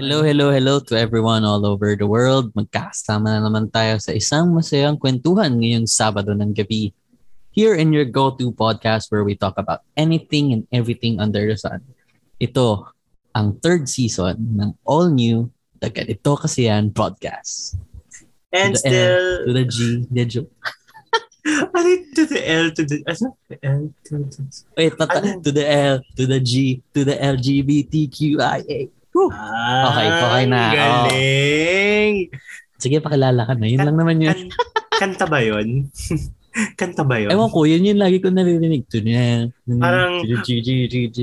Hello, hello, hello to everyone all over the world. Magkakasama na naman tayo sa isang masayang kwentuhan ngayong Sabado ng gabi. Here in your go-to podcast where we talk about anything and everything under the sun. Ito ang third season ng all new The Ganito Kasi Yan podcast. And to the still, L, to the G, the ano yung to the L, to the, ano? L, to the, Wait, Ano? to the L, to the G, to the LGBTQIA. Whew. ah, Okay, okay na. Oh. Galing. Sige, pakilala ka na. Yun lang naman yun. Kan- kanta ba yun? kanta ba yun? Ewan ko, yun yung lagi ko naririnig. Parang- G, G, G, G.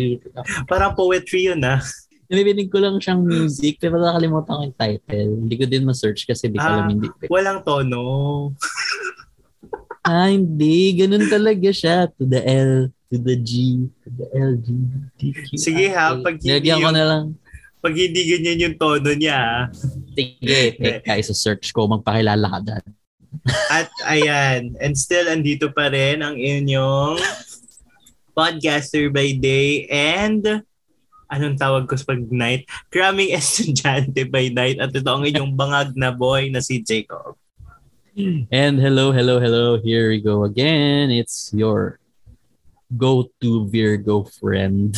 Parang poetry yun ah. Naririnig ko lang siyang music, pero nakalimutan ko yung title. Hindi ko din ma-search kasi di ko alam Ah. hindi. Walang tono. Ah, hindi. Ganun talaga siya. To the L, to the G, to the LGBTQ. Sige ha, pag hindi Lagyan ko yung- na lang. Pag hindi ganyan yung tono niya. Sige, teka, isa-search ko. Magpakilala ka dyan. At ayan, and still andito pa rin ang inyong podcaster by day and anong tawag ko sa pag night? Cramming estudyante by night at ito ang inyong bangag na boy na si Jacob. And hello, hello, hello. Here we go again. It's your go-to Virgo friend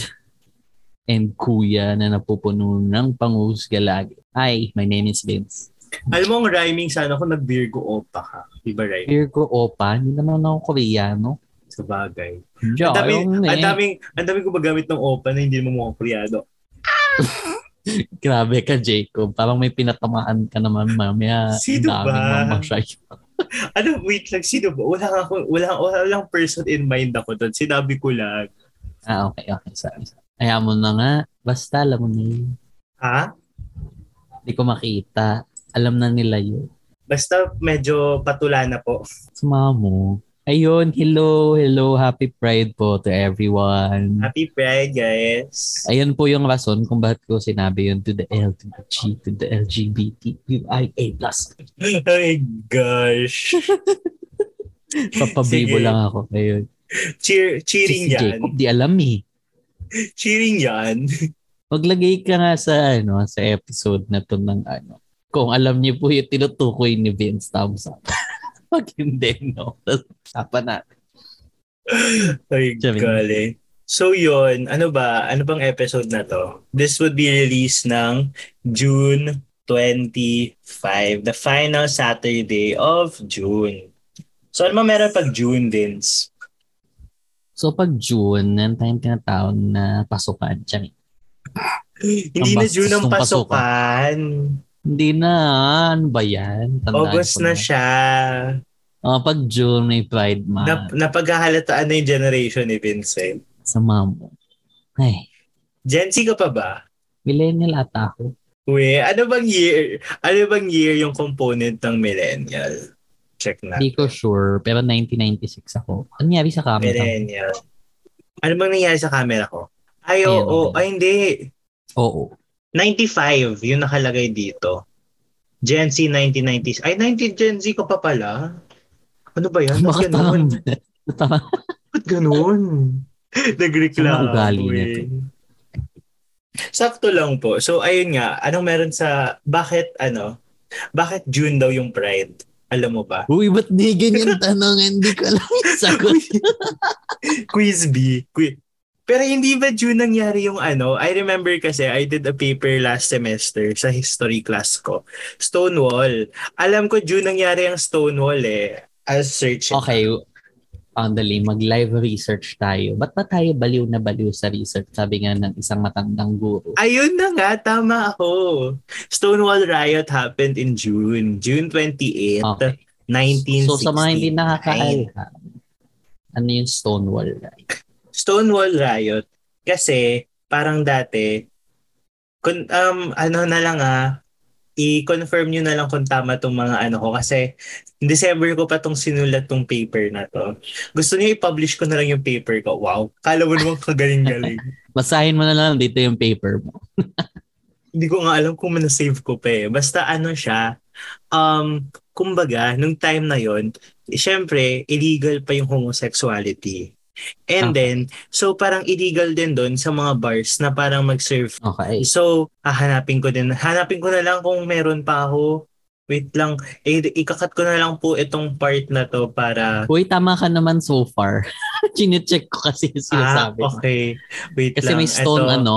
and kuya na napupuno ng panghusga lagi. Hi, my name is Vince. Alam mo ang rhyming sana kung nag-Virgo Opa ka. Diba right? Virgo Opa, hindi naman ako Koreano. Sa bagay. Ang na ang eh. daming, ang daming gumagamit ng Opa na hindi mo mga Koreano. Grabe ka, Jacob. Parang may pinatamaan ka naman mamaya. Sino ba? Ano, wait lang, sino ba? Wala nga ako, wala, wala lang person in mind ako doon. Sinabi ko lang. Ah, okay, okay. Sorry. sorry. Ayaw mo na nga. Basta alam mo na yun. Ha? Hindi ko makita. Alam na nila yun. Basta medyo patula na po. Sumama mo. Ayun, hello, hello, happy Pride po to everyone. Happy Pride, guys. Ayun po yung rason kung bakit ko sinabi yun to the L, to the G, to the LGBTQIA+. Ay, gosh. Papabibo Sige. lang ako. Ayun. Cheer, Si, cheering si yan. Jacob, di alam eh. Cheering yan. Maglagay ka nga sa ano sa episode na to ng ano. Kung alam niyo po yung tinutukoy ni Vince thumbs up. Pag hindi, no. Tapos usapan natin. Ay, galing. So yun, ano ba? Ano bang episode na to? This would be released ng June 25, the final Saturday of June. So ano ba meron pag June, Vince? So pag June, nan tayong tinatawag na pasukan. Tiyan. Hindi na June ang pasukan. Hindi na. Ano ba yan? Tandaan August ko na siya. Oh, pag June, may Pride Month. Na, napaghahalataan na yung generation ni Vincent. sa mamo. Ay, Gen Z ka pa ba? millennial ata ako. Uy, ano bang year? Ano bang year yung component ng millennial? Check na. Hindi ko sure, pero 1996 ako. Ano nangyari sa camera? Millennial. Ano bang nangyari sa camera ko? Ay, oo. okay. Ay, hindi. Oo. 95 yung nakalagay dito. Gen Z 1990s. Ay, 90 Gen Z ko pa pala. Ano ba yan? Ba't ganun? Ba't ganun? Nag-reklamo. Ano eh. Sakto lang po. So, ayun nga. Anong meron sa... Bakit, ano? Bakit June daw yung Pride? Alam mo ba? Uy, ba't di ganyan tanong? Hindi ko alam yung sagot. Quiz B. Qui- Pero hindi ba June nangyari yung ano? I remember kasi I did a paper last semester sa history class ko. Stonewall. Alam ko June nangyari ang Stonewall eh. I'll search it. Okay, Andali, mag-live research tayo. Ba't ba tayo baliw na baliw sa research? Sabi nga ng isang matandang guru. Ayun na nga, tama ako. Stonewall Riot happened in June. June 28, Okay. 1969. So sa mga hindi nakakaalam, ano yung Stonewall Riot? Stonewall Riot kasi parang dati kun, um ano na lang ah i-confirm nyo na lang kung tama tong mga ano ko kasi in December ko pa tong sinulat tong paper na to. Gusto niyo i-publish ko na lang yung paper ko. Wow, kala mo naman kagaling-galing. Basahin mo na lang dito yung paper mo. Hindi ko nga alam kung na-save ko pa eh. Basta ano siya, um, kumbaga, nung time na yon syempre, illegal pa yung homosexuality. And Okay. then, so parang illegal din doon sa mga bars na parang mag-serve. Okay. So, hahanapin ko din. Hanapin ko na lang kung meron pa ako. Wait lang. Eh, ikakat ko na lang po itong part na to para... Uy, tama ka naman so far. Chine-check ko kasi yung Ah, sinasabi. mo. okay. Wait Kasi lang. may stone Ito. ano.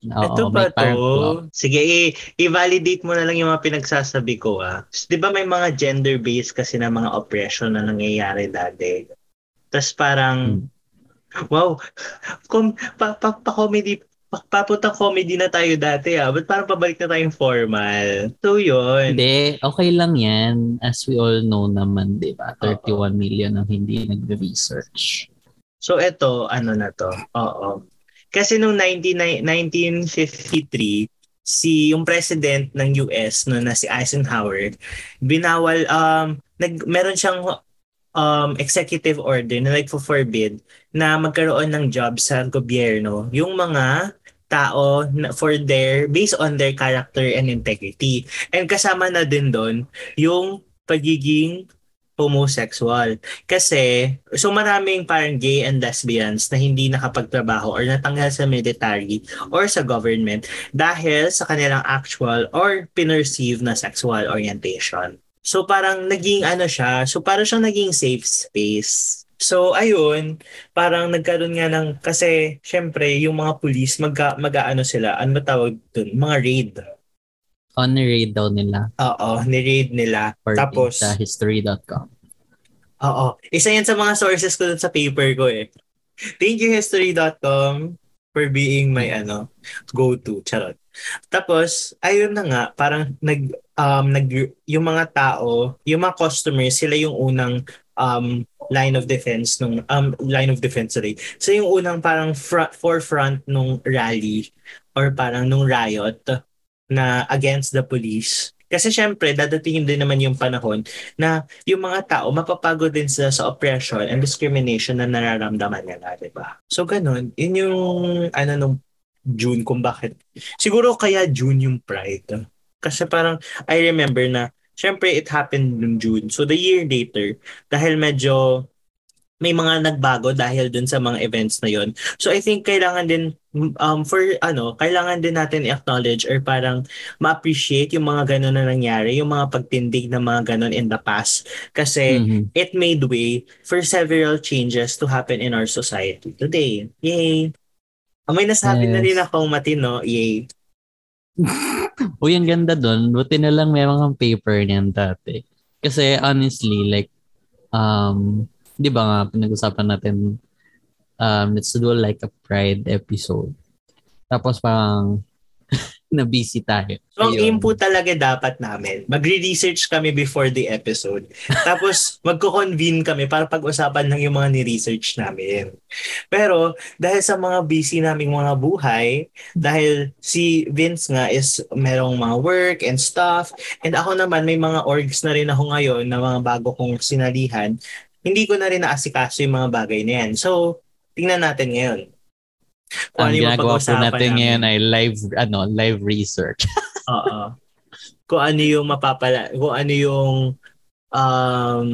Oo, Ito ba to? Sige, i- i-validate mo na lang yung mga pinagsasabi ko ah. Di ba may mga gender-based kasi na mga oppression na nangyayari dati? Tapos parang, wow, kom, pa, pa, pa comedy, pa, papuntang comedy na tayo dati ah. Ba't parang pabalik na tayong formal? So yun. Hindi, okay lang yan. As we all know naman, di ba? 31 million ang hindi nag-research. So ito, ano na to? Oo. Kasi nung 19, 1953, si yung president ng US no na si Eisenhower binawal um nag meron siyang um executive order na nagfo-forbid na magkaroon ng job sa gobyerno yung mga tao na for their based on their character and integrity and kasama na din doon yung pagiging homosexual kasi so maraming parang gay and lesbians na hindi nakapagtrabaho or natanggal sa military or sa government dahil sa kanilang actual or pinerceive na sexual orientation. So parang naging ano siya, so parang siyang naging safe space. So ayun, parang nagkaroon nga ng kasi syempre yung mga police magka mag-aano sila, ano tawag dun? Mga raid. On raid daw nila. Oo, ni-raid nila. Or Tapos sa history.com. Oo. Isa yan sa mga sources ko dun sa paper ko eh. Thank you history.com for being my ano go-to. Charot. Tapos, ayun na nga, parang nag, um, nag, yung mga tao, yung mga customers, sila yung unang um, line of defense nung um, line of defense sorry. So yung unang parang front, forefront nung rally or parang nung riot na against the police. Kasi syempre, dadatingin din naman yung panahon na yung mga tao mapapagod din sila sa oppression and discrimination na nararamdaman nila, di ba? So ganun, yun yung ano nung June kung bakit. Siguro kaya June yung Pride. Kasi parang I remember na syempre it happened nung June. So the year later, dahil medyo may mga nagbago dahil dun sa mga events na yon. So I think kailangan din um for ano, kailangan din natin i-acknowledge or parang ma-appreciate yung mga ganun na nangyari, yung mga pagtindig ng mga ganun in the past kasi Mhm. it made way for several changes to happen in our society today. Yay! Ah, May nasabi na Yes. rin akong matino, yay. Uy, ang ganda doon. Buti na lang may mga paper niyan dati. Kasi honestly, like, um, di ba nga, pinag-usapan natin, um, let's do like a pride episode. Tapos parang, na-busy tayo. So ang aim po talaga dapat namin, magre-research kami before the episode. Tapos magko-convene kami para pag-usapan lang yung mga ni-research namin. Pero dahil sa mga busy naming mga buhay, dahil si Vince nga is merong mga work and stuff, and ako naman may mga orgs na rin ako ngayon na mga bago kong sinalihan, hindi ko na rin naasikaso yung mga bagay na yan. So, tingnan natin ngayon. Kung Ang ano ginagawa po natin ngayon ay live, ano, live research. Oo. Kung ano yung mapapala, kung ano yung um,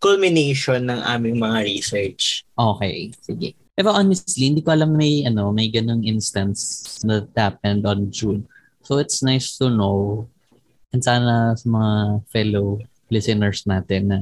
culmination ng aming mga research. Okay, sige. Pero honestly, hindi ko alam may ano, may ganung instance that happened on June. So it's nice to know and sana sa mga fellow listeners natin na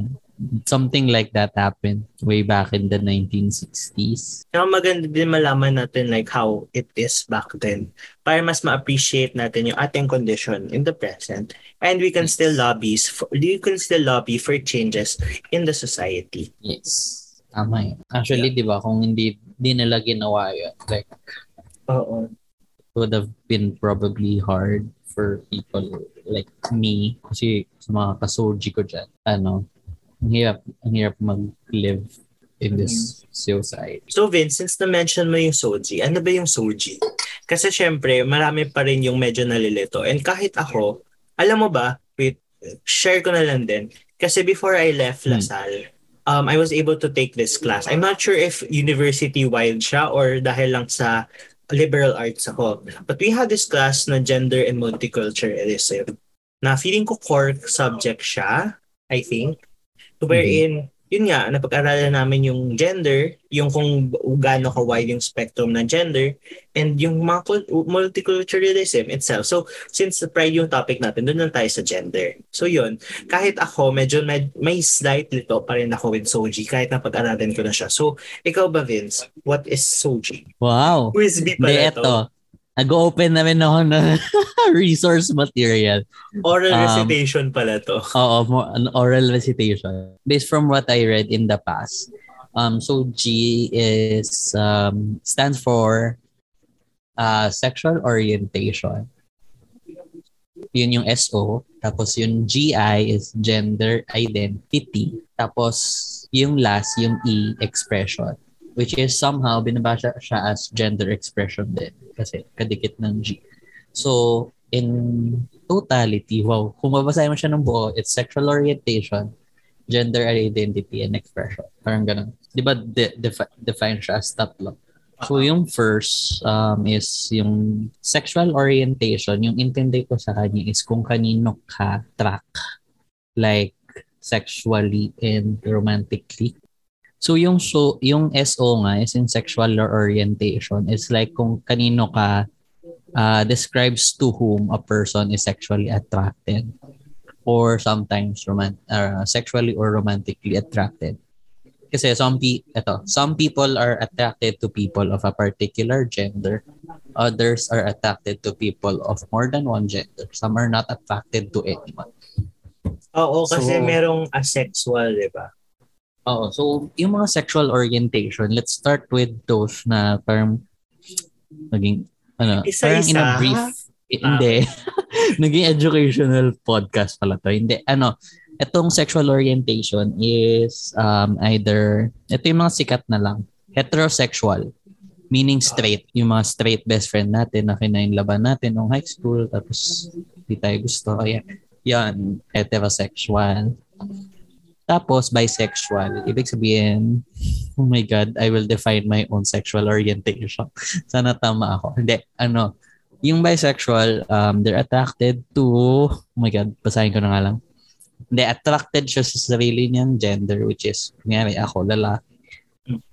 something like that happened way back in the 1960s. Kaya maganda din malaman natin like how it is back then para mas ma-appreciate natin yung ating condition in the present and we can still lobby for, we can still lobby for changes in the society. Yes. Tama yun. Actually, di ba, kung hindi, di nila ginawa yun, like, Oo. would have been probably hard for people like me kasi sa mga kasoji ko dyan, ano, ang hirap, ang hirap mag-live in this society. So Vince, since na-mention mo yung soji, ano ba yung soji? Kasi syempre, marami pa rin yung medyo nalilito. And kahit ako, alam mo ba, wait, share ko na lang din. Kasi before I left Hmm. LaSalle, um, I was able to take this class. I'm not sure if university-wide siya or dahil lang sa liberal arts ako. But we had this class na gender and multiculturalism na feeling ko core subject siya, I think, wherein yun nga, napag-aralan namin yung gender, yung kung gaano ka-wide yung spectrum ng gender, and yung mga multiculturalism itself. So, since pride yung topic natin, doon lang tayo sa gender. So, yun. Kahit ako, medyo may, may slight lito pa rin ako with Soji, kahit napag-aralan ko na siya. So, ikaw ba, Vince? What is Soji? Wow. Quiz B pala to. eto. Nag-open namin ako ng resource material. Oral Um, recitation pala to. Oo, an oral recitation. Based from what I read in the past, um, so G is um, stands for uh, sexual orientation. Yun yung SO. Tapos yung GI is gender identity. Tapos yung last, yung E, expression. Which is somehow binabasa siya as gender expression din. Kasi kadikit ng G. So, in totality, wow, kung babasahin mo siya ng buo, it's sexual orientation, gender identity, and expression. Parang ganun. Di ba de- defi- define siya as tatlo? So yung first um, is yung sexual orientation. Yung intindi ko sa kanya is kung kanino ka track. Like sexually and romantically. So yung so yung SO nga is in sexual orientation. It's like kung kanino ka uh, describes to whom a person is sexually attracted or sometimes roman uh, sexually or romantically attracted. Kasi some pe- ito, some people are attracted to people of a particular gender. Others are attracted to people of more than one gender. Some are not attracted to anyone. Oo, kasi So- merong asexual, di ba? Oo. So, yung mga sexual orientation, let's start with those na parang naging, ano, parang in a brief, eh, hindi. naging educational podcast pala to. Hindi, ano, itong sexual orientation is um, either, ito yung mga sikat na lang, heterosexual, meaning straight. Yung mga straight best friend natin na kinainlaban natin nung high school, tapos di tayo gusto. Ayan. Yan, heterosexual. Tapos, bisexual. Ibig sabihin, oh my God, I will define my own sexual orientation. Sana tama ako. Hindi, ano, yung bisexual, um, they're attracted to, oh my God, basahin ko na nga lang. Hindi, attracted siya sa sarili niyang gender, which is, ngayon, ako, lalaki.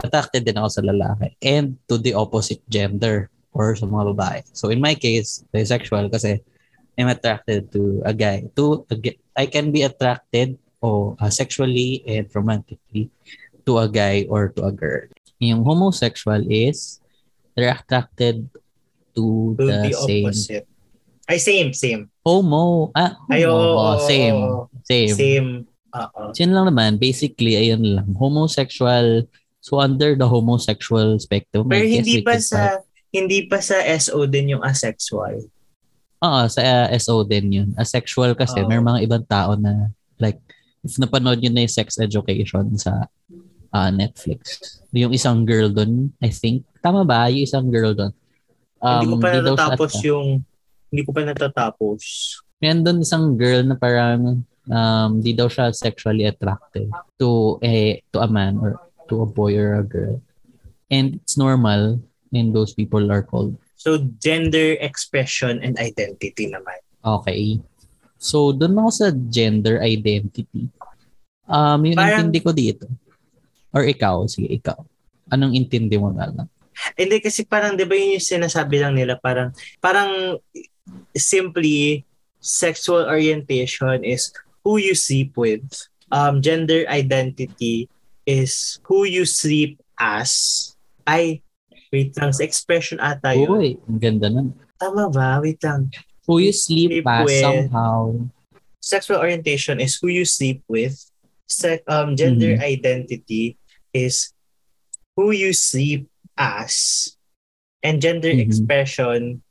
Attracted din ako sa lalaki. And to the opposite gender or sa mga babae. So, in my case, bisexual kasi I'm attracted to a guy. To I can be attracted o uh, sexually and romantically to a guy or to a girl. Yung homosexual is they're attracted to To the, the same opposite. Ay, same, same. homo. Ah, homo. Ay, Oh, same. Same. Same. So, yun lang naman. Basically, ayun lang. Homosexual. So, under the homosexual spectrum, Pero hindi pa sa hindi pa sa SO din yung asexual. Oo, sa uh, SO din yun. Asexual kasi, Oo. may mga ibang tao na like, if napanood yun na yung sex education sa ah, Netflix. Yung isang girl doon, I think. Tama ba? Yung isang girl doon. hindi ko pa daw siya natatapos yung hindi ko pa natatapos. Meron doon isang girl na parang um, di daw siya sexually attracted to a, to a man or to a boy or a girl. And it's normal and those people are called So, gender expression and identity naman. Okay. So, doon ako sa gender identity. Um, yung Parang- intindi ko dito. Or ikaw, sige, ikaw. Anong intindi mo na lang? Hindi kasi parang 'di ba yun yung sinasabi lang nila parang parang simply sexual orientation is who you sleep with. Um gender identity is who you sleep as. Ay, wait lang, sa expression ata yun. Uy, ang ganda nun. Tama ba? Wait lang. Who you sleep Sleep with. somehow. Sexual orientation is who you sleep with. Se- um, gender Mhm. identity is who you sleep as. And gender Mhm. expression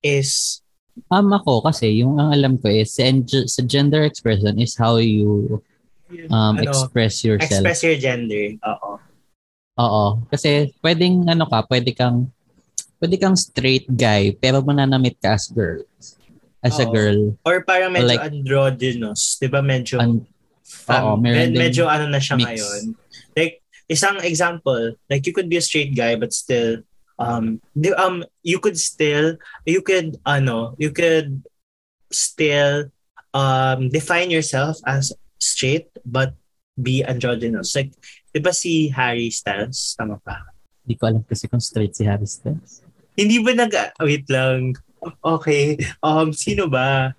is Um, ako kasi, yung ang alam ko is, sa gender expression is how you um, Ano, express yourself. express your gender. Oo. Oo. Kasi pwedeng ano ka, pwede kang pwede kang straight guy pero mananamit ka as girl. As a Oo. girl. Or parang medyo Like- androgynous. Di ba medyo, An- Oo, med- medyo ano na siya mix. ngayon. Like, isang example, like you could be a straight guy but still, um, um, you could still, you could, ano, you could still um, define yourself as straight but be androgynous. Like, di ba si Harry Styles? Tama pa. Hindi ko alam kasi kung straight si Harry Styles. Hindi ba nag... Wait lang. Okay. Um, sino ba?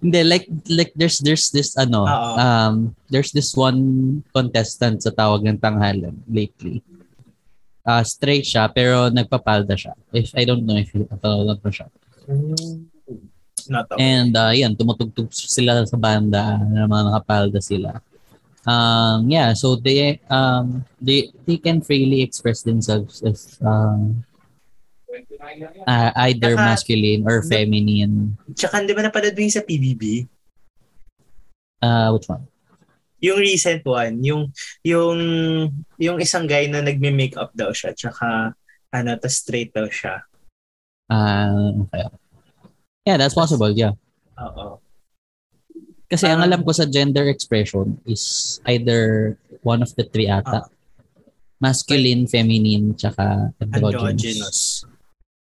Hindi, like, like there's, there's this, ano, Oo. um, there's this one contestant sa tawag ng tanghalan lately. Uh, straight siya, pero nagpapalda siya. If, I don't know if napanood mo siya. Not ako. And uh, yan, tumutugtog sila sa banda na mga nakapalda sila. Um, yeah, so they um they they can freely express themselves as um, uh, either Saka- masculine or feminine. Tsaka, di ba napanood mo yung sa PBB? Uh, which one? Yung recent one, yung yung yung isang guy na nagme-makeup daw siya, tsaka ano, tas straight daw siya. Uh, okay. Yeah, that's possible. Yeah. Oo. Kasi ang Parang- alam ko sa gender expression is either one of the three ata. Masculine, feminine, tsaka androgynous. androgynous.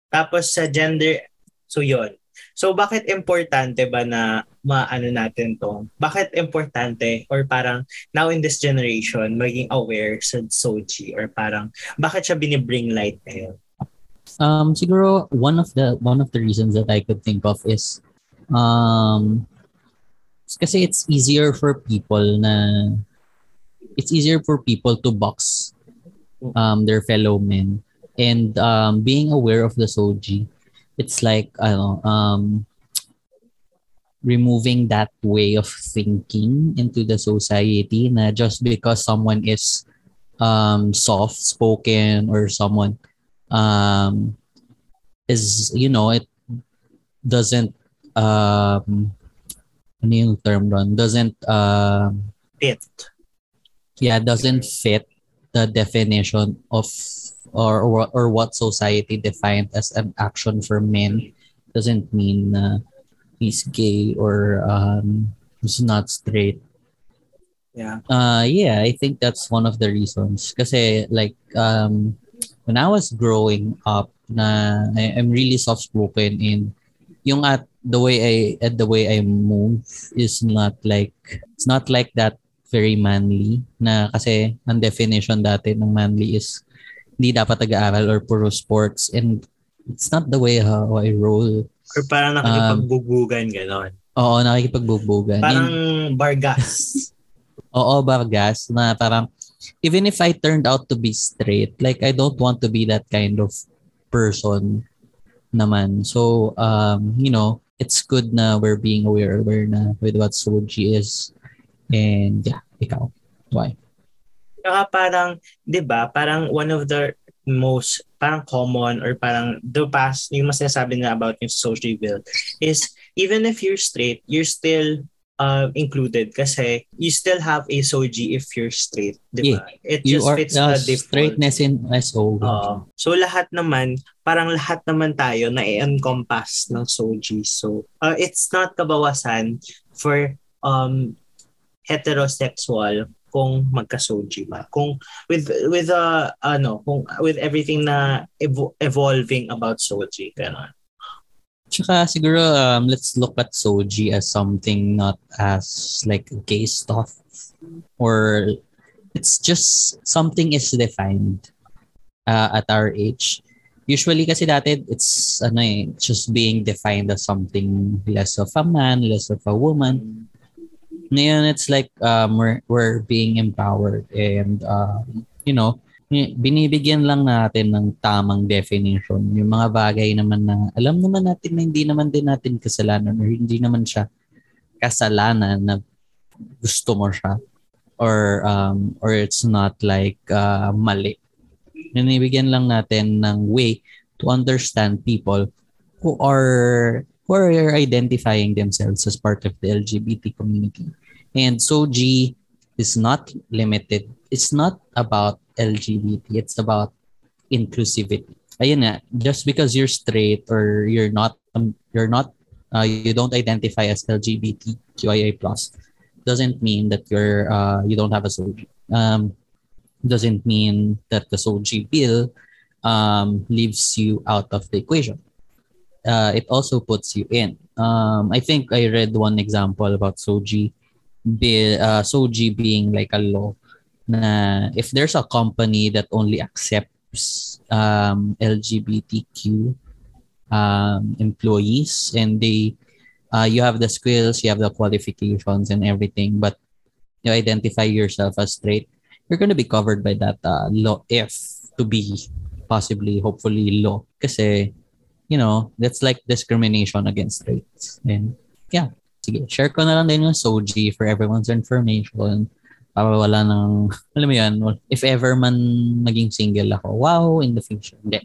Tapos sa gender, so yon. So bakit importante ba na maano natin to? Bakit importante or parang now in this generation maging aware sa Soji or parang bakit siya binibring light ngayon? Um, siguro one of the one of the reasons that I could think of is um kasi it's easier for people na it's easier for people to box um their fellow men and um being aware of the soji it's like ano um removing that way of thinking into the society na just because someone is um soft spoken or someone um is you know it doesn't um ano yung term doon doesn't um Fit. yeah doesn't fit the definition of or or, or what society defined as an action for men doesn't mean na he's gay or um he's not straight Yeah. Uh yeah, I think that's one of the reasons. Kasi like um when I was growing up na I, I'm really soft spoken and yung at the way I at the way I move is not like it's not like that very manly na kasi ang definition dati ng manly is hindi dapat nag-aaral or puro sports and it's not the way how I roll. Or parang nakikipagbubugan ganon. Oo, nakikipagbubugan. Parang And- bargas. Oo, Vargas, na parang even if I turned out to be straight, like I don't want to be that kind of person naman. So, um, you know, it's good na we're being aware, aware na with what Soji is. And yeah, ikaw. Why? Saka parang, di ba, parang one of the most, parang common or parang the past, yung mas sinasabi nga about yung social bill is even if you're straight, you're still uh, included kasi you still have a soji if you're straight, di ba? It You just are fits uh, the default. straightness in SO. Oo. so lahat naman, parang lahat naman tayo na i-encompass ng soji. So uh, it's not kabawasan for um heterosexual kung magka-soji ba. Kung with with uh, ano, kung with everything na evo- evolving about soji, ganun. Tsaka siguro um, let's look at Soji as something not as like gay stuff or it's just something is defined uh, at our age. Usually kasi dati it's ano eh, just being defined as something less of a man, less of a woman. Ngayon it's like um, we're, we're being empowered and um, you know, binibigyan lang natin ng tamang definition. Yung mga bagay naman na alam naman natin na hindi naman din natin kasalanan or hindi naman siya kasalanan na gusto mo siya or um or it's not like uh, mali. Binibigyan lang natin ng way to understand people who are who are identifying themselves as part of the LGBT community. And Soji is not limited. It's not about LGBT. It's about inclusivity. Ayun nga, just because you're straight or you're not um, you're not uh, you don't identify as LGBTQIA plus doesn't mean that you're uh, you don't have a soji. Um, doesn't mean that the soji bill um, leaves you out of the equation. Uh, it also puts you in. Um, I think I read one example about soji be, uh, Soji being like a law na if there's a company that only accepts um, LGBTQ um, employees and they uh, you have the skills, you have the qualifications and everything, but you identify yourself as straight, you're going to be covered by that uh, law if to be possibly, hopefully, law. Kasi, you know, that's like discrimination against straights. And yeah, sige, share ko na lang din yung Soji for everyone's information. Para wala nang, alam mo yan, if ever man maging single ako, wow, in the future. Hindi.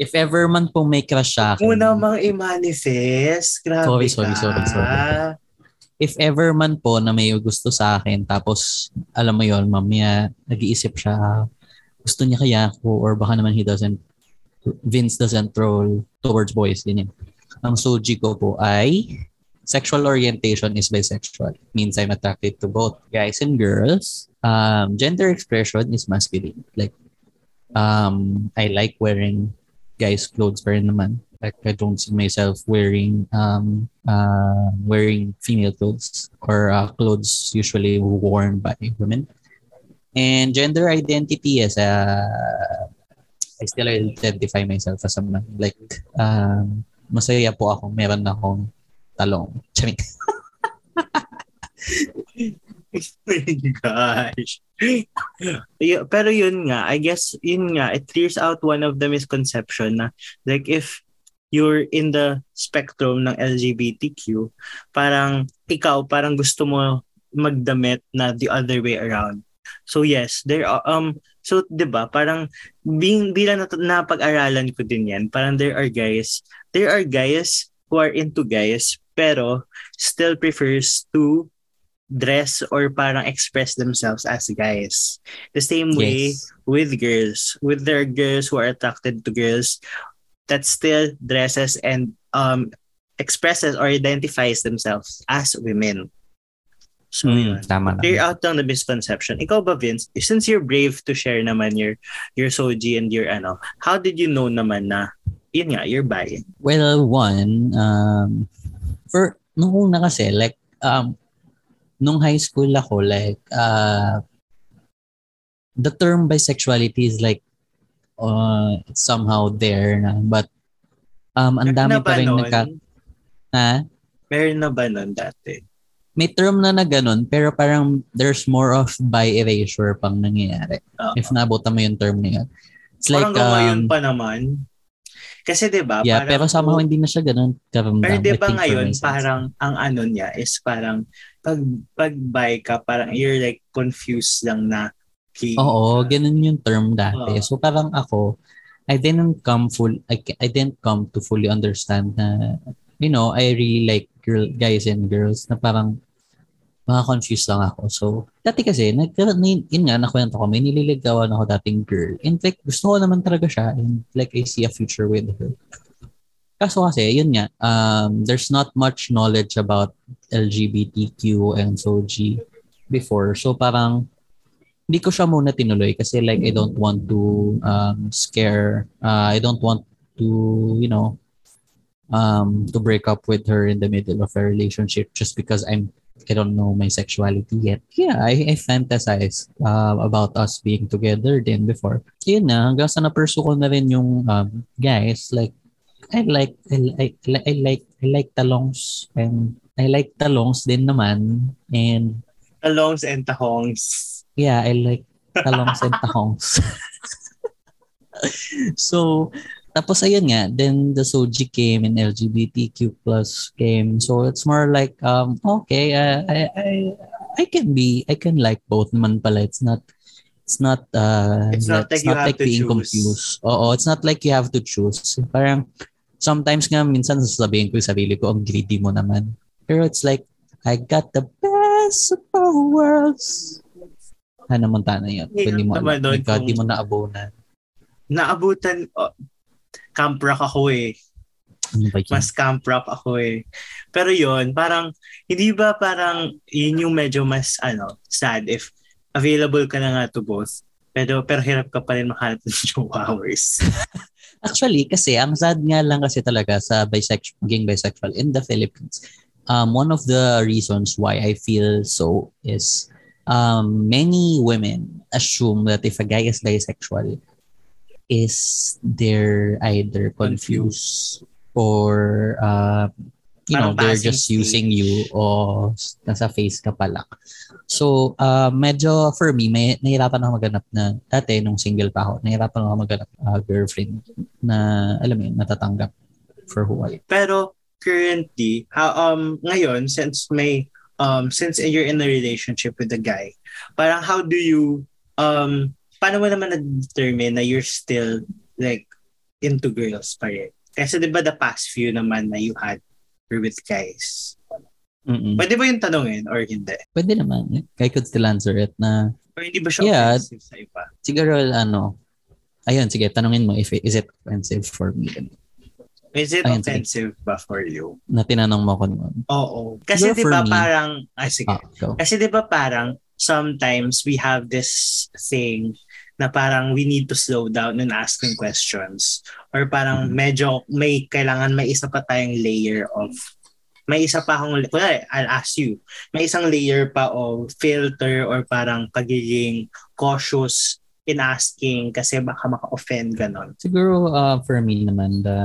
If ever man po may crush akin. Muna mang i-manifest. Grabe Sorry, sorry, ka. sorry, sorry. If ever man po na may gusto sa akin, tapos alam mo yon mamaya nag-iisip siya, gusto niya kaya ako or baka naman he doesn't, Vince doesn't troll towards boys. Ganyan. Ang Soji ko po ay sexual orientation is bisexual. Means I'm attracted to both guys and girls. Um, gender expression is masculine. Like, um, I like wearing guys' clothes pa rin naman. Like, I don't see myself wearing um, uh, wearing female clothes or uh, clothes usually worn by women. And gender identity is uh, I still identify myself as a. Like, um, masaya po ako. Meron akong talong. Charing. gosh. Pero yun nga, I guess, yun nga, it clears out one of the misconception na like if you're in the spectrum ng LGBTQ, parang ikaw, parang gusto mo magdamit na the other way around. So yes, there are, um, so 'di ba parang being bilang nat- napag-aralan ko din yan, parang there are guys, there are guys who are into guys pero still prefers to dress or parang express themselves as guys. The same way Yes. with girls, with their girls who are attracted to girls that still dresses and um expresses or identifies themselves as women. So yun. Mm, tama Clear out lang the misconception. Ikaw ba, Vince? Since you're brave to share naman your your Soji and your ano, how did you know naman na yun nga, you're bi? Well, one, um, for, nung una kasi, like, um, nung high school ako, like, uh, the term bisexuality is like, uh, it's somehow there na. But, um, ang dami pa rin nun? nagka... Ha? Meron na ba nun dati? May term na na ganun, pero parang there's more of bi erasure pang nangyayari. Oo. If naabutan mo yung term na yun. It's Parang like, ngayon um, pa naman. Kasi 'di ba? yeah, parang- pero somehow hindi na siya ganun karamdam. Pero 'di ba ngayon parang ang ano niya is parang pag pag bi ka parang you're like confused lang na gay Oo, ka. ganun yung term dati. Oo. So parang ako, I didn't come full, I, I didn't come to fully understand na, you know, I really like girl, guys and girls na parang mga confused lang ako. So, dati kasi, nag, yun nga, nakwento ko, may nililigawan ako dating girl. And like, gusto ko naman talaga siya. And like, I see a future with her. Kaso kasi, yun nga, um, there's not much knowledge about LGBTQ and SOG before. So parang, hindi ko siya muna tinuloy kasi like I don't want to um, scare, uh, I don't want to, you know, um, to break up with her in the middle of a relationship just because I'm, I don't know my sexuality yet. Yeah, I, I fantasize uh, about us being together then before. Yun na, hanggang sa na-pursue ko na rin yung um, guys, like, I like, I, like, I like, I like talongs and I like talongs din naman and Talongs and tahongs. Yeah, I like talongs and tahongs. so, tapos ayun nga, then the Soji came and LGBTQ plus came. So it's more like, um, okay, uh, I, I, I can be, I can like both naman pala. It's not, it's not, uh, It's not like you have to being choose. confused. Oo, it's not like you have to choose. Parang, sometimes nga, minsan sasabihin ko yung sarili ko, ang greedy mo naman. Pero it's like, I got the best of both worlds. Hannah Montana yun. Hirap Hindi mo alam. kung- di mo naabunan. Naabutan, oh, camp rock ako eh. Ano? Mas camp rock ako eh. Pero yun, parang, hindi ba parang yun yung medyo mas ano, sad if available ka na nga to both. Pero, pero hirap ka pa rin makahanap ng hours. Actually, kasi ang sad nga lang kasi talaga sa bisexual, being bisexual in the Philippines, um, one of the reasons why I feel so is um, many women assume that if a guy is bisexual, is they're either confused or uh, you know they're just using you o nasa face ka pa lang. So, uh, medyo for me, may nahirapan ako maghanap na dati nung single pa ako, nahirapan ako maghanap uh, girlfriend na alam mo yun, natatanggap for who I am. Pero currently, how, um, ngayon, since may, um, since you're in a relationship with a guy, parang how do you, um, paano mo naman na-determine na you're still, like, into girls pa rin? Kasi di ba the past few naman na you had were with guys? Mm-mm. Pwede ba yung tanongin or hindi? Pwede naman. I could still answer it na Or hindi ba siya Yeah. offensive sa iba? siguro ano, ayun, sige, tanungin mo if it, is it offensive for me. Is it Ayun, sige. offensive ba for you? Na tinanong mo ko noon. Oo. Kasi Siguro di ba parang, ah sige. Ah, go. Kasi di ba parang sometimes we have this thing na parang we need to slow down in asking questions or parang Mhm. medyo may kailangan may isa pa tayong layer of may isa pa akong kunwari, I'll ask you may isang layer pa of filter or parang pagiging cautious in asking kasi baka maka-offend ganon. Siguro uh, for me naman, the,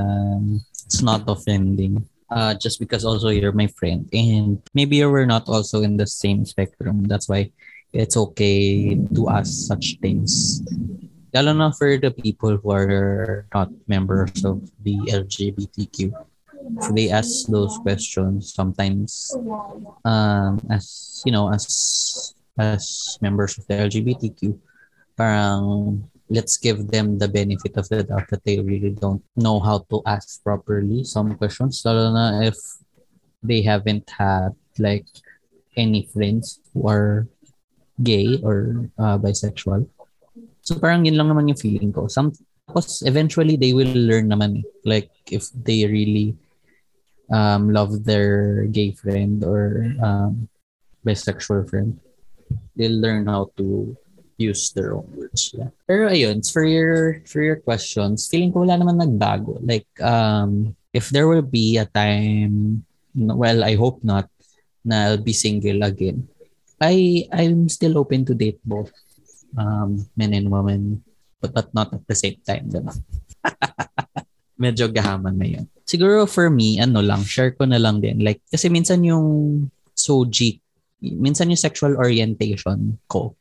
it's not offending. Uh, just because also you're my friend and maybe we're not also in the same spectrum. That's why it's okay to ask such things. Lalo na for the people who are not members of the LGBTQ. If they ask those questions sometimes um, as you know as as members of the LGBTQ parang let's give them the benefit of the doubt that they really don't know how to ask properly. Some questions lalo if they haven't had like any friends who are gay or uh, bisexual. So parang yun lang naman yung feeling ko. Some tapos eventually they will learn naman eh. like if they really um, love their gay friend or um, bisexual friend they'll learn how to use their own words. Yeah. Pero ayun, for your for your questions, feeling ko wala naman nagbago. Like um if there will be a time well, I hope not na I'll be single again. I I'm still open to date both um men and women but, but not at the same time. Diba? Medyo gahaman na yun. Siguro for me, ano lang, share ko na lang din. Like, kasi minsan yung soji, minsan yung sexual orientation ko,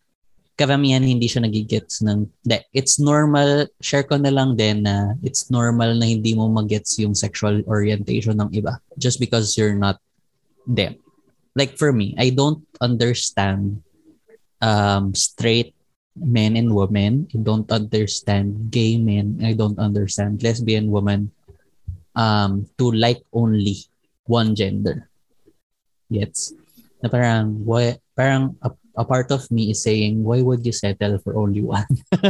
karamihan hindi siya nagigets ng it's normal share ko na lang din na it's normal na hindi mo magets yung sexual orientation ng iba just because you're not them. Like for me I don't understand um straight men and women. I don't understand gay men. I don't understand lesbian women um to like only one gender. Yes. Na parang why parang a, a part of me is saying why would you settle for only one?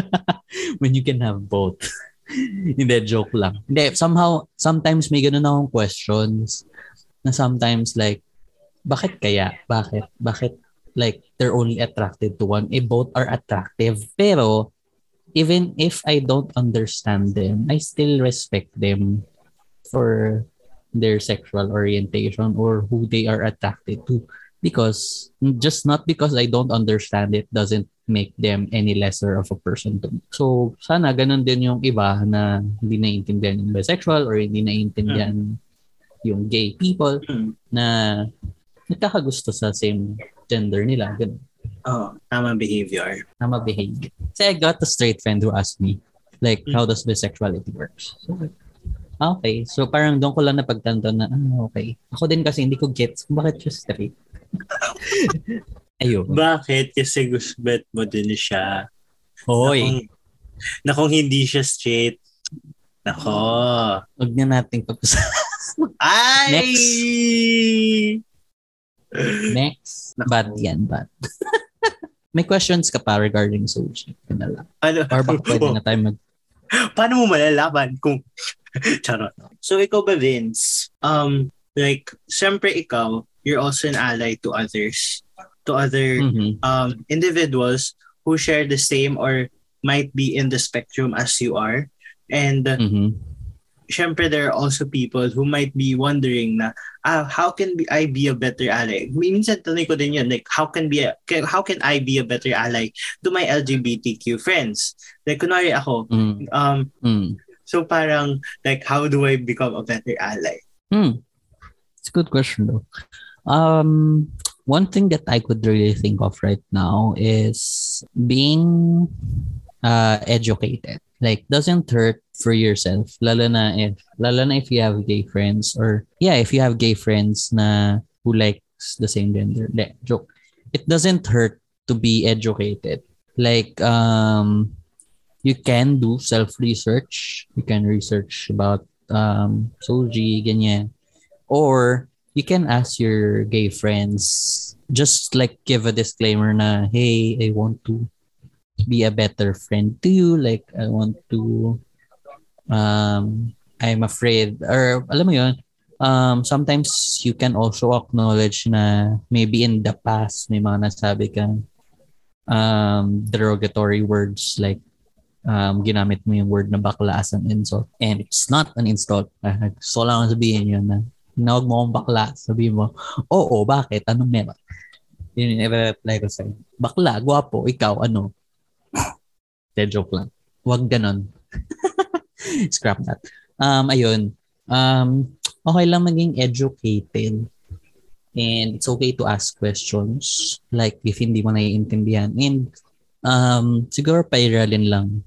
When you can have both. Hindi joke lang. Hindi somehow sometimes may ganun akong questions na sometimes like bakit kaya? Bakit? Bakit like they're only attracted to one? Eh both are attractive. Pero even if I don't understand them I still respect them for their sexual orientation or who they are attracted to because just not because I don't understand it doesn't make them any lesser of a person to me. So, sana ganun din yung iba na hindi naiintindihan yung bisexual or hindi naiintindihan yung gay people Mm. na nagkakagusto sa same gender nila. Ganun. Oh, tamang behavior. Tama behavior. Kasi I got a straight friend who asked me, like, how does bisexuality works? So, ah, okay. So, parang doon ko lang napagtanto na, ah, okay. Ako din kasi hindi ko gets bakit siya straight. Ayun. Bakit? Kasi gusto bet mo din siya. Hoy, na kung hindi siya straight. Nako. huwag na nating pag Ay! Next. Next. Bad yan, bad. May questions ka pa regarding lang. Ano? Or baka pwede na tayo mag... Paano mo malalaman kung... Charot. So, ikaw ba, Vince? Um, like, syempre ikaw, you're also an ally to others. To other Mhm. um, individuals who share the same or might be in the spectrum as you are. And Mhm. syempre there are also people who might be wondering na ah, how can be, I be a better ally? Minsan tanong ko din yun, like how can be a, how can I be a better ally to my LGBTQ friends? Like kunwari ako, Mm. um Mm. so parang like how do I become a better ally? Hmm. It's a good question though. Um, one thing that I could really think of right now is being uh, educated. Like doesn't hurt for yourself. Lalo na if lalo na if you have gay friends or yeah, if you have gay friends na who likes the same gender. De, joke. It doesn't hurt to be educated. Like um you can do self-research. You can research about um Soji, ganyan. Or you can ask your gay friends, just like give a disclaimer na, hey, I want to be a better friend to you. Like, I want to, um, I'm afraid, or alam mo yun, um, sometimes you can also acknowledge na maybe in the past may mga nasabi kang um, derogatory words like um, ginamit mo yung word na bakla as an insult. And it's not an insult. Uh, ko lang sabihin yun na tinawag mo akong bakla. Sabihin mo, oo, bakit? Anong meron? Yun yung i-reply ko sa'yo. Bakla, gwapo, ikaw, ano? De joke lang. Huwag ganon. Scrap that. Um, ayun. Um, okay lang maging educated. And it's okay to ask questions. Like, if hindi mo naiintindihan. And um, siguro pairalin lang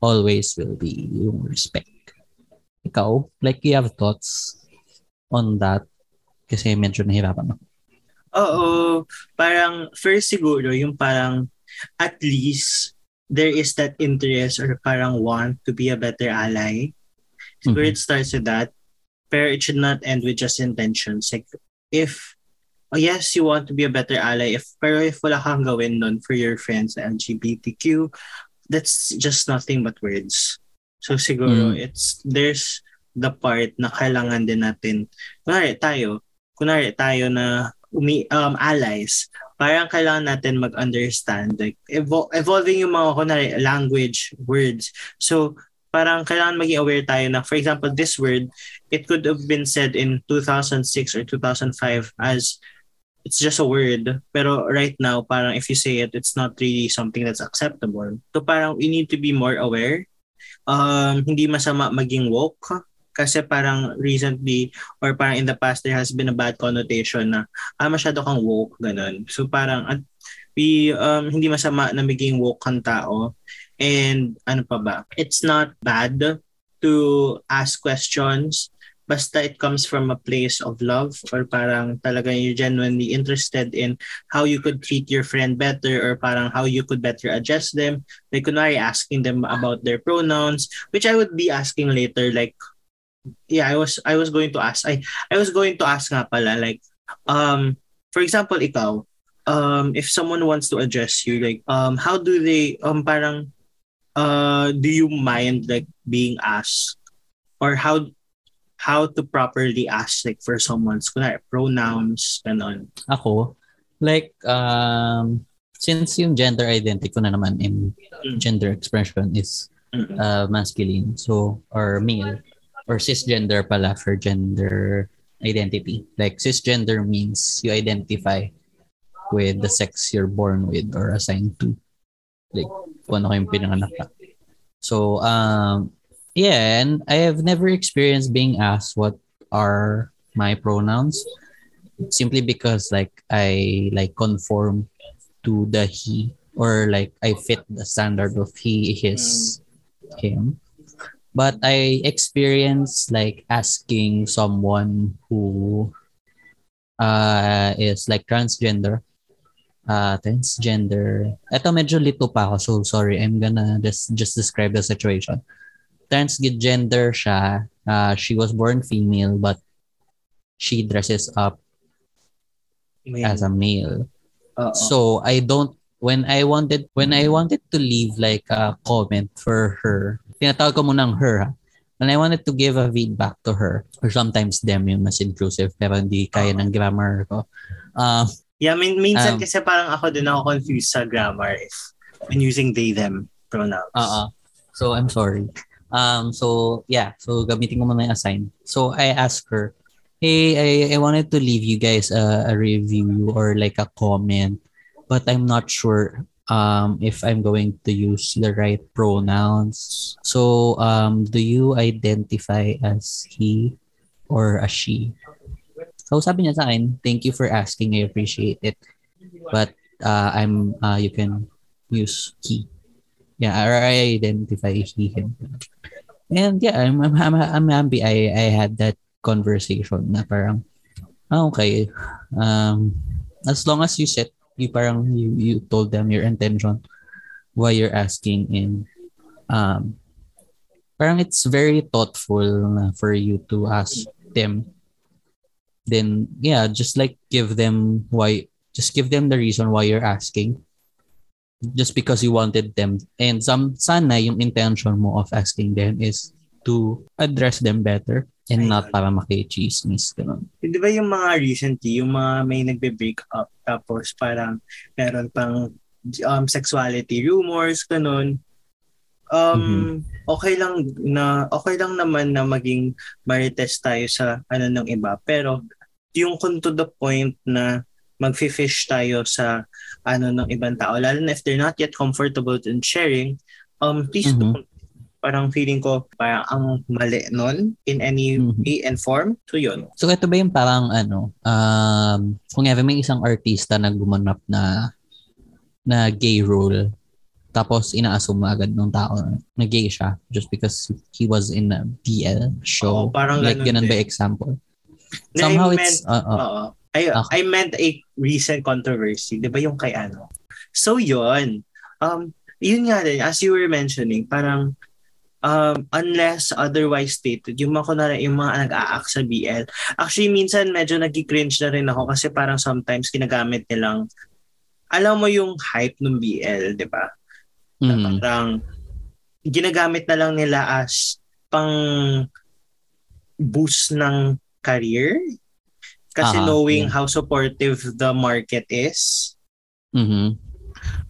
always will be yung respect. Ikaw, like you have thoughts on that? Kasi medyo nahirapan ako. Oo, parang first siguro yung parang at least there is that interest or parang want to be a better ally. Siguro Mhm. it starts with that. Pero it should not end with just intentions. Like if oh yes, you want to be a better ally, if pero if wala kang gawin nun for your friends LGBTQ, that's just nothing but words. So siguro Mm. it's there's the part na kailangan din natin. Kunwari tayo, kunwari tayo na umi, um, allies, parang kailangan natin mag-understand. Like, evol- evolving yung mga kunwari, language, words. So, parang kailangan maging aware tayo na, for example, this word, it could have been said in 2006 or 2005 as it's just a word. Pero right now, parang if you say it, it's not really something that's acceptable. So parang we need to be more aware. Um, hindi masama maging woke kasi parang recently or parang in the past there has been a bad connotation na ah masyado kang woke ganun. So parang at we um, hindi masama na maging woke kang tao and ano pa ba? It's not bad to ask questions basta it comes from a place of love or parang talaga you're genuinely interested in how you could treat your friend better or parang how you could better adjust them. Like kunwari asking them about their pronouns, which I would be asking later like yeah, I was I was going to ask I I was going to ask nga pala like um for example ikaw um if someone wants to address you like um how do they um parang uh do you mind like being asked? Or how how to properly ask like for someone's kunwari, pronouns ganon? Ako, like, um, since yung gender identity ko na naman in Mm. gender expression is uh, masculine, so, or male, or cisgender pala for gender identity. Like, cisgender means you identify with the sex you're born with or assigned to. Like, kung ano kayong pinanganak ka. So, um, yeah, and I have never experienced being asked what are my pronouns simply because like I like conform to the he or like I fit the standard of he, his, him. But I experienced like asking someone who uh is like transgender uh transgender. Eto medyo lito pa ako so sorry. I'm gonna just just describe the situation. Transgender siya. Uh, she was born female but she dresses up May- as a male. Oo. so I don't when I wanted when I wanted to leave like a comment for her tinatawag ko munang her ha when I wanted to give a feedback to her or sometimes them yung mas inclusive pero hindi kaya ng grammar ko um yeah min- minsan Um, kasi parang ako din ako confused sa grammar if when using they them pronouns Oo. So I'm sorry. Um, so, yeah. So, gamitin ko muna yung assign. So, I asked her, hey, I, I wanted to leave you guys a, a review or like a comment, but I'm not sure um, if I'm going to use the right pronouns. So, um, do you identify as he or as she? So, sabi niya sa akin, thank you for asking. I appreciate it. But uh, I'm, uh, you can use he. Yeah, or I identify he, him. And yeah, I'm, I'm, I'm, I'm happy I, I had that conversation na parang, ah, okay, um, as long as you set you parang you, you told them your intention why you're asking and um parang it's very thoughtful for you to ask them. Then yeah just like give them why just give them the reason why you're asking. Just because you wanted them. And some sana yung intention mo of asking them is to address them better and not para maki-chismis. Ganun. Di ba yung mga recently, yung mga may nagbe-break up tapos parang meron pang um, sexuality rumors, ganun. Um, mm-hmm. okay lang na okay lang naman na maging marites tayo sa ano ng iba pero yung kung to the point na magfi-fish tayo sa ano ng ibang tao lalo na if they're not yet comfortable in sharing um please mm-hmm. don't parang feeling ko parang ang mali nun in any mm-hmm. way and form. So yun. So ito ba yung parang ano, um, kung ever may isang artista na gumanap na na gay role tapos ina-assume agad ng tao na gay siya just because he was in a BL show. Oo, parang like ganun ba example? Somehow I it's uh, uh, uh, I, okay. I meant a recent controversy. Di ba yung kay ano? So yun. Um, yun nga din, as you were mentioning, parang um, unless otherwise stated, yung mga kunwari, yung mga nag-a-act sa BL. Actually, minsan medyo nag-cringe na rin ako kasi parang sometimes ginagamit nilang, alam mo yung hype ng BL, di ba? Mm-hmm. Parang ginagamit na lang nila as pang boost ng career kasi uh-huh, knowing yeah. how supportive the market is. Mm-hmm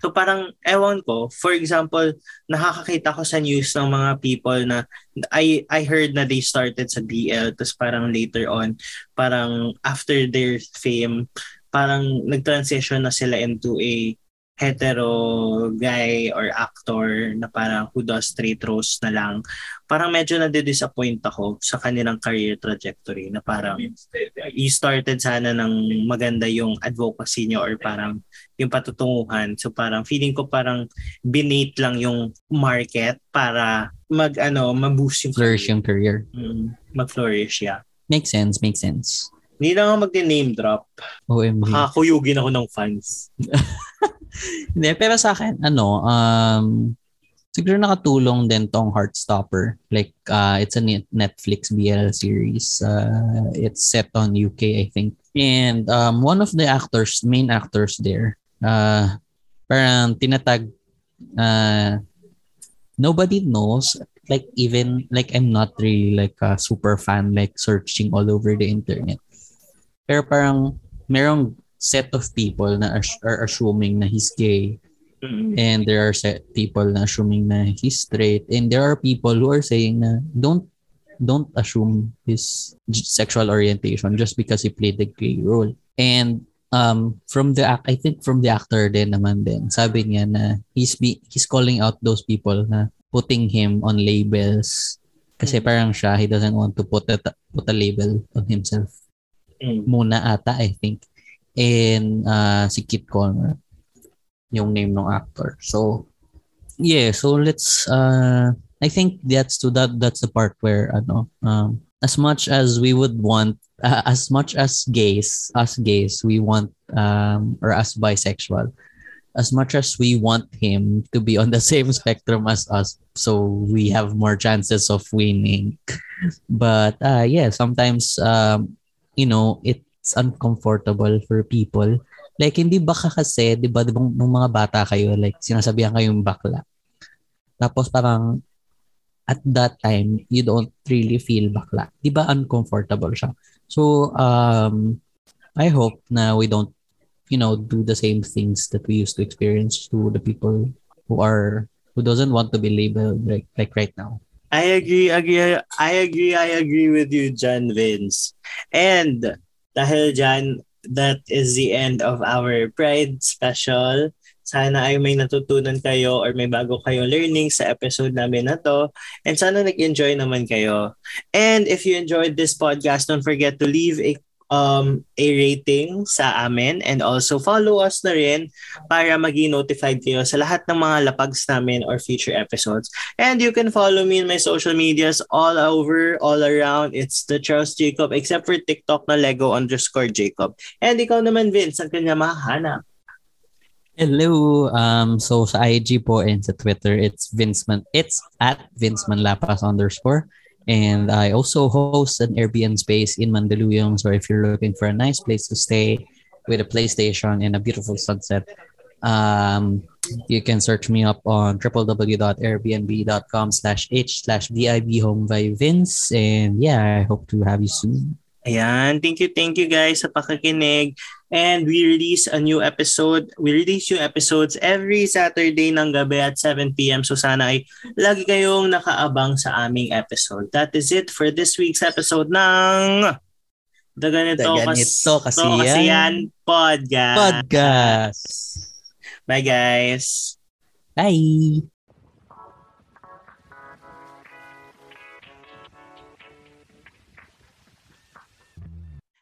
So parang, ewan ko, for example, nakakakita ko sa news ng mga people na I, I heard na they started sa BL, tapos parang later on, parang after their fame, parang nag-transition na sila into a hetero guy or actor na parang who does straight roles na lang, parang medyo na-disappoint ako sa kanilang career trajectory na parang you started sana ng maganda yung advocacy niyo or parang yung patutunguhan. So parang feeling ko parang binate lang yung market para mag ano, ma-boost yung flourish yung career. Mm, mag-flourish, yeah. Makes sense, makes sense. Hindi na ako mag-name drop. OMG. Makakuyugin ako ng fans. Hindi, pero sa akin, ano, um, siguro nakatulong din tong Heartstopper. Like, uh, it's a Netflix BL series. Uh, it's set on UK, I think. And um, one of the actors, main actors there, uh, parang tinatag, uh, nobody knows. Like, even, like, I'm not really like a super fan, like, searching all over the internet. Pero parang, merong set of people na are assuming na he's gay. Mm-hmm. And there are set people na assuming na he's straight. And there are people who are saying na don't don't assume his sexual orientation just because he played the gay role. And um from the I think from the actor din naman din sabi niya na he's be, he's calling out those people na putting him on labels kasi mm. parang siya he doesn't want to put a put a label on himself mm. muna ata I think and uh, si Kit Connor yung name ng actor. So yeah, so let's uh I think that's to that that's the part where ano um as much as we would want uh, as much as gays us gays we want um or as bisexual as much as we want him to be on the same spectrum as us so we have more chances of winning but uh yeah sometimes um you know it it's uncomfortable for people. Like, hindi ba kasi, di ba, nung mga bata kayo, like, sinasabihan kayong bakla. Tapos parang, at that time, you don't really feel bakla. Di ba uncomfortable siya? So, um, I hope na we don't, you know, do the same things that we used to experience to the people who are, who doesn't want to be labeled like, like right now. I agree, agree, I agree, I agree with you, John Vince. And dahil dyan, that is the end of our Pride special. Sana ay may natutunan kayo or may bago kayo learning sa episode namin na to. And sana nag-enjoy naman kayo. And if you enjoyed this podcast, don't forget to leave a um, a rating sa amin and also follow us na rin para maging notified kayo sa lahat ng mga lapags namin or future episodes. And you can follow me in my social medias all over, all around. It's the Charles Jacob except for TikTok na Lego underscore Jacob. And ikaw naman, Vince, saan kanya mahanap? Hello. Um, so sa IG po and sa Twitter, it's Vince Man, it's at Vince Manlapas underscore. And I also host an Airbnb space in Mandaluyong. So if you're looking for a nice place to stay with a PlayStation and a beautiful sunset, um, you can search me up on www.airbnb.com slash h slash VIB home by Vince. And yeah, I hope to have you soon. Ayan, thank you, thank you guys sa pakikinig. And we release a new episode. We release new episodes every Saturday ng gabi at 7pm. So sana ay lagi kayong nakaabang sa aming episode. That is it for this week's episode ng The Ganito, The Ganito Kas- Kasi To Kasi Yan Yan Podcast. Podcast. Bye guys. Bye.